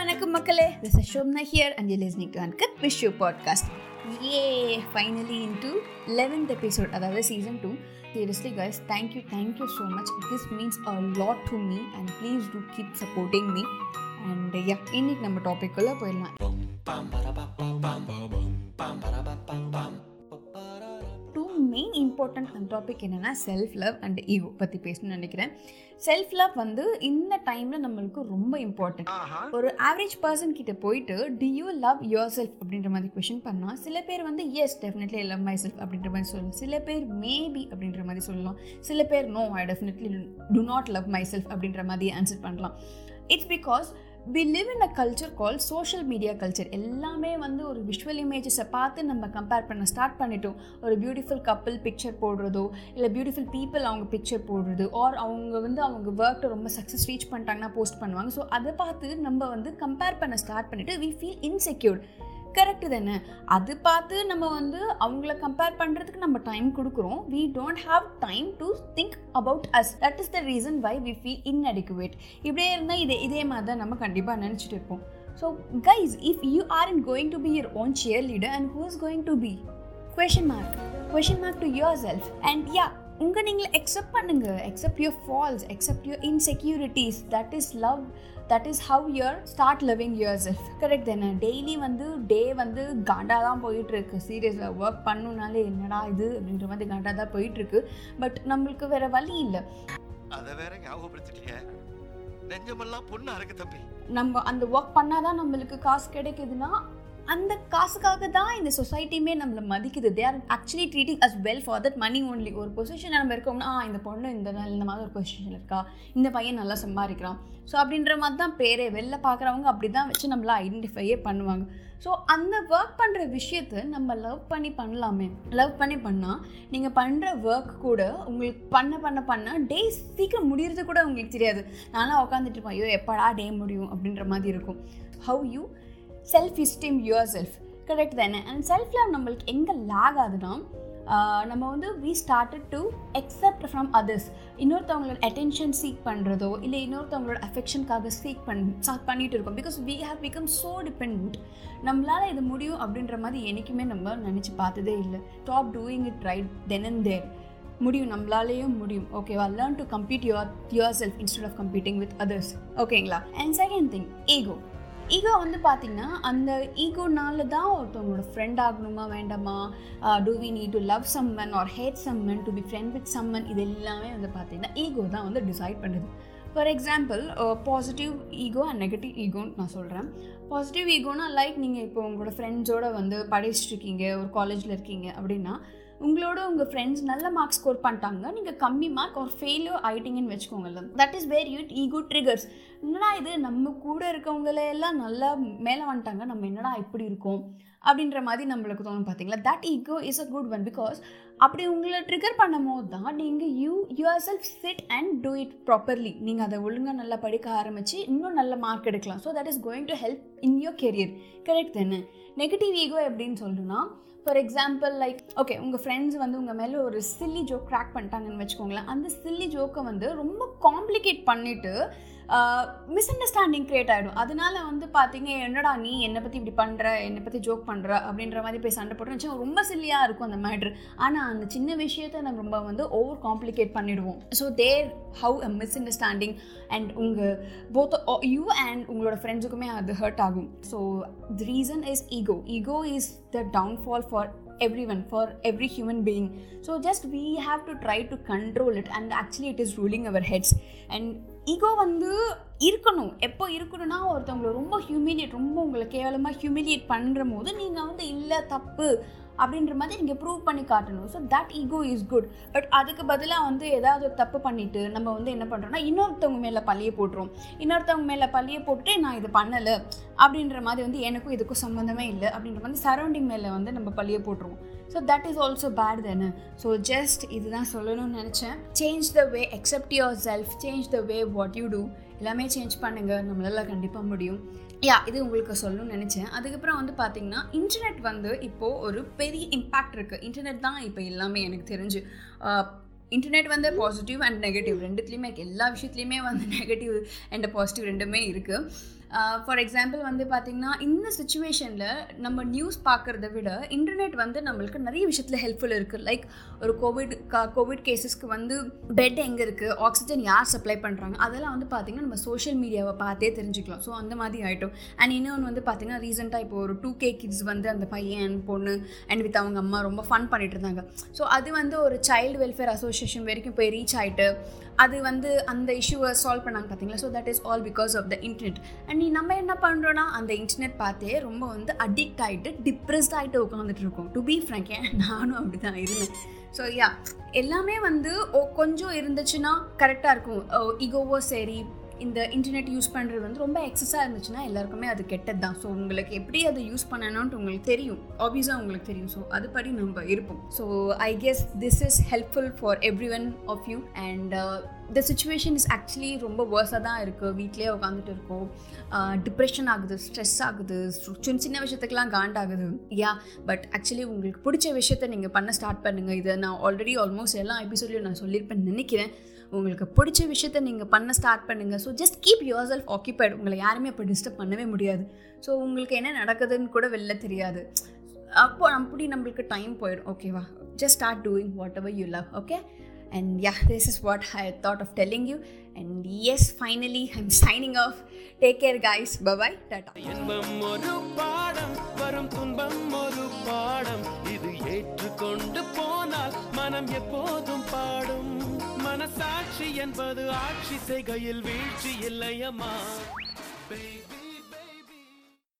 வணக்கம் மக்களே. This is Shomna here and you listening to uncut wish you podcast a finally into eleventh episode அதாவது season two seriously guys thank you thank you so much this means a lot to me and please do keep supporting me and yeah இன்னைக்கு நம்ம டாபிக்குள்ளே போயிடலாம். அந்த topic என்னென்னா self love and ego பற்றி பேசணும்னு நினைக்கிறேன். செல்ஃப் லவ் வந்து இந்த டைமில் நம்மளுக்கு ரொம்ப இம்பார்ட்டன்ட் ஒரு ஆவரேஜ் பர்சன் கிட்ட போயிட்டு do you love yourself அப்படின்ற மாதிரி கொஷின் பண்ணால் சில பேர் வந்து yes definitely love myself அப்படின்ற மாதிரி சொல்லலாம். சில பேர் மேபி அப்படின்ற மாதிரி சொல்லலாம். சில பேர் no I definitely do not love myself அப்படின்ற மாதிரி ஆன்சர் பண்ணலாம். It's because we live in a culture call social media culture எல்லாமே வந்து ஒரு விஷுவல் இமேஜஸை பார்த்து நம்ம கம்பேர் பண்ண ஸ்டார்ட் பண்ணிட்டோம். ஒரு பியூட்டிஃபுல் கப்பிள் பிக்சர் போடுறதோ இல்லை பியூட்டிஃபுல் பீப்புள் அவங்க பிக்சர் போடுறது ஆர் அவங்க வந்து அவங்க ஒர்க்கை ரொம்ப சக்ஸஸ் ரீச் பண்ணிட்டாங்கன்னா போஸ்ட் பண்ணுவாங்க. ஸோ அதை பார்த்து நம்ம வந்து கம்பேர் பண்ண ஸ்டார்ட் பண்ணிவிட்டு வி ஃபீல் இன்செக்யூர்ட் கரெக்டு தானே? அது பார்த்து நம்ம வந்து அவங்கள கம்பேர் பண்ணுறதுக்கு நம்ம டைம் கொடுக்குறோம். We don't have time to think about us that is the reason why we feel inadequate இப்படியே இருந்தால் இதே இதே மாதிரி தான் நம்ம கண்டிப்பாக நினச்சிட்டு இருப்போம். So guys if you are in going to be your own cheerleader and who is going to be question mark question mark to yourself and yeah உங்கள் நீங்களை அக்செப்ட் பண்ணுங்க. Accept your faults accept your insecurities that is love that is how your start loving yourself correct தானே? Daily வந்து day வந்து காண்டாக தான் போயிட்டுருக்கு சீரியஸாக work பண்ணுனாலே என்னடா இது அப்படின்ற மாதிரி காண்டாக தான் போயிட்டுருக்கு. பட் நம்மளுக்கு வேற வழி இல்லை. அத வேற ஞாபகப்படுத்திட்டீங்க. நெஞ்சமெல்லாம் பொண்ணு அறக்கு தம்பி. நம்ம அந்த ஒர்க் பண்ணாதான் நம்மளுக்கு காசு கிடைக்குதுன்னா அந்த காசுக்காக தான் இந்த சொசைட்டியுமே நம்மளை மதிக்குது. They are actually treating us well for that money only ஒரு பொசிஷன் நம்ம இருக்கோம்னா ஆ இந்த பொண்ணு இந்த நாள் இந்த மாதிரி ஒரு பொசிஷனில் இருக்கா? இந்த பையன் நல்லா சம்பாதிக்கிறான். ஸோ அப்படின்ற மாதிரி தான் பேரே வெளில பார்க்குறவங்க அப்படி தான் வச்சு நம்மளை ஐடென்டிஃபையே பண்ணுவாங்க. ஸோ அந்த ஒர்க் பண்ணுற விஷயத்த நம்ம லவ் பண்ணி பண்ணலாமே. லவ் பண்ணி பண்ணால் நீங்கள் பண்ணுற ஒர்க் கூட உங்களுக்கு பண்ண பண்ண பண்ண டே சீக்கிரம் முடியறது கூட உங்களுக்கு தெரியாது. நானும் உட்காந்துட்டு இருப்பேன் ஐயோ எப்படா டே முடியும்? அப்படின்ற மாதிரி இருக்கும். How you self esteem yourself correct தானே? அண்ட் செல்ஃப் லவ் நம்மளுக்கு எங்கே லேக் ஆகுதுன்னா நம்ம வந்து we started to expect from others இன்னொருத்தவங்களோட attention seek பண்ணுறதோ இல்லை இன்னொருத்தவங்களோட அஃபெக்ஷனுக்காக சீக் பண் பண்ணிகிட்டு இருக்கோம். Because we have become so depend நம்மளால் இது முடியும் அப்படின்ற மாதிரி என்றைக்குமே நம்ம நினச்சி பார்த்ததே இல்லை. Stop doing it right then and there முடியும் நம்மளாலேயும் முடியும். ஓகேவா learn to complete your yourself instead of completing with others ஓகேங்களா and second thing ego ego வந்து பார்த்திங்கன்னா அந்த ஈகோனால தான் ஒருத்தவங்களோட ஃப்ரெண்ட் ஆகணுமா வேண்டாமா? Do we need to love someone or hate someone to be friend with someone இது எல்லாமே வந்து பார்த்திங்கன்னா ஈகோ தான் வந்து டிசைட் பண்ணுது. For example positive ego and negative ஈகோன்னு நான் சொல்கிறேன் பாசிட்டிவ் ஈகோனா லைக் நீங்கள் இப்போ உங்களோட ஃப்ரெண்ட்ஸோட வந்து படிச்சுட்டு இருக்கீங்க ஒரு காலேஜில் இருக்கீங்க அப்படின்னா உங்களோட உங்கள் ஃப்ரெண்ட்ஸ் நல்ல மார்க் ஸ்கோர் பண்ணிட்டாங்க. நீங்கள் கம்மி மார்க் ஒரு ஃபெயிலியர் ஆகிட்டீங்கன்னு வச்சுக்கோங்களேன். That is where your ego triggers என்னடா இது? நம்ம கூட இருக்கவங்களே எல்லாம் நல்லா மேலே வந்துட்டாங்க. நம்ம என்னடா இப்படி இருக்கோம்? அப்படின்ற மாதிரி நம்மளுக்கு தோணும் பார்த்தீங்களா that ego is a good one because அப்படி உங்களை ட்ரிகர் பண்ணும் போது தான் நீங்கள் you yourself sit and do it properly நீங்கள் அதை ஒழுங்காக நல்லா படிக்க ஆரம்பித்து இன்னும் நல்ல மார்க் எடுக்கலாம். So that is going to help in your career correct தானே? நெகட்டிவ் ஈகோ எப்படின்னு சொல்லணும்னா ஃபார் எக்ஸாம்பிள் லைக் ஓகே உங்கள் ஃப்ரெண்ட்ஸ் வந்து உங்கள் மேலே ஒரு சில்லி ஜோக் க்ராக் பண்ணிட்டாங்கன்னு வச்சுக்கோங்களேன். அந்த சில்லி ஜோக்கை வந்து ரொம்ப காம்ப்ளிகேட் பண்ணிவிட்டு மிஸ் அண்டர்ஸ்டாண்டிங் க்ரியேட் ஆகிடும் அதனால வந்து பார்த்தீங்க என்னடா நீ என்னை பற்றி இப்படி பண்ணுற என்னை பற்றி ஜோக் பண்ணுற அப்படின்ற மாதிரி போய் சண்டை போட்டு ரொம்ப சில்லியாக இருக்கும் அந்த மேட்ரு ஆனால் அந்த சின்ன விஷயத்தை நம்ம ரொம்ப வந்து ஓவர் காம்ப்ளிகேட் பண்ணிடுவோம். So there how a misunderstanding and உங்கள் போத் யூ அண்ட் உங்களோட ஃப்ரெண்ட்ஸுக்குமே அது ஹர்ட் ஆகும். So the reason is ego ego is the downfall for everyone for every human being. So just we have to try to control it and actually it is ruling our heads. And ego வந்து இருக்கணும். எப்போ இருக்கணும்னா ஒருத்தவங்களை ரொம்ப humiliate ரொம்ப உங்களை கேவலமாக humiliate பண்ணுற போது நீங்கள் வந்து இல்லை தப்பு அப்படின்ற மாதிரி நீங்கள் ப்ரூவ் பண்ணி காட்டணும். So that ego is good but அதுக்கு பதிலாக வந்து ஏதாவது ஒரு தப்பு பண்ணிவிட்டு நம்ம வந்து என்ன பண்ணுறோம்னா இன்னொருத்தவங்க மேலே பள்ளியை போட்டுரும். இன்னொருத்தவங்க மேலே பள்ளியை போட்டு நான் இது பண்ணலை அப்படின்ற மாதிரி வந்து எனக்கும் இதுக்கும் சம்மந்தமே இல்லை அப்படின்ற மாதிரி சரௌண்டிங் மேலே வந்து நம்ம பள்ளியை போட்டுருவோம். So that is also bad தானே ஸோ ஜஸ்ட் இதுதான் சொல்லணும்னு நினச்சேன். Change the way accept yourself change the way what you do எல்லாமே சேஞ்ச் பண்ணுங்கள் நம்மளால் கண்டிப்பாக முடியும். யா இது உங்களுக்கு சொல்லணும்னு நினச்சேன். அதுக்கப்புறம் வந்து பார்த்தீங்கன்னா இன்டர்நெட் வந்து இப்போது ஒரு பெரிய இம்பேக்ட் இருக்குது இன்டர்நெட் தான் இப்போ எல்லாமே எனக்கு தெரிஞ்சு. Uh, இன்டர்நெட் வந்து பாசிட்டிவ் அண்ட் நெகட்டிவ் ரெண்டுத்துலேயுமே எல்லா விஷயத்துலையுமே வந்து நெகட்டிவ் அண்ட் பாசிட்டிவ் ரெண்டுமே இருக்குது ஃபார் எக்ஸாம்பிள் வந்து பார்த்திங்கன்னா இந்த சுச்சுவேஷனில் நம்ம நியூஸ் பார்க்குறத விட இன்டர்நெட் வந்து நம்மளுக்கு நிறைய விஷயத்தில் ஹெல்ப்ஃபுல் இருக்குது லைக் ஒரு கோவிட் கா கோவிட் கேசஸ்க்கு வந்து பெட் எங்கே இருக்குது ஆக்சிஜன் யார் சப்ளை பண்ணுறாங்க அதெல்லாம் வந்து பார்த்திங்கன்னா நம்ம சோஷியல் மீடியாவை பார்த்தே தெரிஞ்சுக்கலாம். ஸோ அந்த மாதிரி ஆகிட்டோம் அண்ட் இன்னொன்று வந்து பார்த்திங்கன்னா ரீசெண்டாக இப்போ ஒரு டூ கே கிட்ஸ் வந்து அந்த பையன் பொண்ணு அண்ட் வித் அவங்க அம்மா ரொம்ப ஃபன் பண்ணிட்டு இருந்தாங்க. ஸோ அது வந்து ஒரு சைல்டு வெல்ஃபேர் அசோசியேஷன் வரைக்கும் போய் ரீச் ஆகிட்டு அது வந்து அந்த இஷ்யூவை சால்வ் பண்ணாங்க பார்த்தீங்களா so that is all because of the internet and நீ நம்ம என்ன பண்ணுறோன்னா அந்த இன்டர்நெட் பார்த்தே ரொம்ப வந்து அடிக்ட் ஆகிட்டு டிப்ரெஸ்ட் ஆகிட்டு உட்காந்துட்டு இருக்கோம். டு பி ஃப்ரங்க் நானும் அப்படி தான் இருந்தேன். ஸோ யா எல்லாமே வந்து ஓ கொஞ்சம் இருந்துச்சுன்னா கரெக்டாக இருக்கும். ஈகோவோ சரி இந்த இன்டர்நெட் யூஸ் பண்ணுறது வந்து ரொம்ப எக்ஸஸாக இருந்துச்சுன்னா எல்லாருக்குமே அது கெட்டது தான் ஸோ உங்களுக்கு எப்படி அதை யூஸ் பண்ணணும்ன்ட்டு உங்களுக்கு தெரியும். ஆப்வியஸாக உங்களுக்கு தெரியும். ஸோ அதுபடி நம்ம இருப்போம். So I guess this is helpful for every one of you and the situation is actually ரொம்ப வேர்ஸாக தான் இருக்குது வீட்லேயே உட்காந்துட்டு இருக்கோம். Uh, டிப்ரெஷன் ஆகுது ஸ்ட்ரெஸ் ஆகுது. சின்ன சின்ன விஷயத்துக்கெலாம் காண்டாகுது. யா பட் ஆக்சுவலி உங்களுக்கு பிடிச்ச விஷயத்த நீங்கள் பண்ண ஸ்டார்ட் பண்ணுங்கள் இதை நான் ஆல்ரெடி ஆல்மோஸ்ட் எல்லா எபிசோட்லையும் நான் சொல்லியிருப்பேன்னு நினைக்கிறேன். உங்களுக்கு பிடிச்ச விஷயத்த நீங்கள் பண்ண ஸ்டார்ட் பண்ணுங்கள் so just keep yourself occupied உங்களை யாருமே அப்போ டிஸ்டர்ப் பண்ணவே முடியாது. ஸோ உங்களுக்கு என்ன நடக்குதுன்னு கூட வெளில தெரியாது. அப்போ அப்படி நம்மளுக்கு டைம் போயிடும். ஓகேவா just start doing whatever you love okay and yeah this is what I thought of telling you and yes finally I am signing off take care guys bye bye tata இன்பம் ஒரு பாடம் வரும் துன்பம் ஒரு பாடம். இது ஏற்றுக்கொண்டு போனால் மனம் எப்போதும் பாடும். மனசாட்சி என்பது ஆட்சி செய்கையில் வீழ்ச்சி இல்லையம்மா.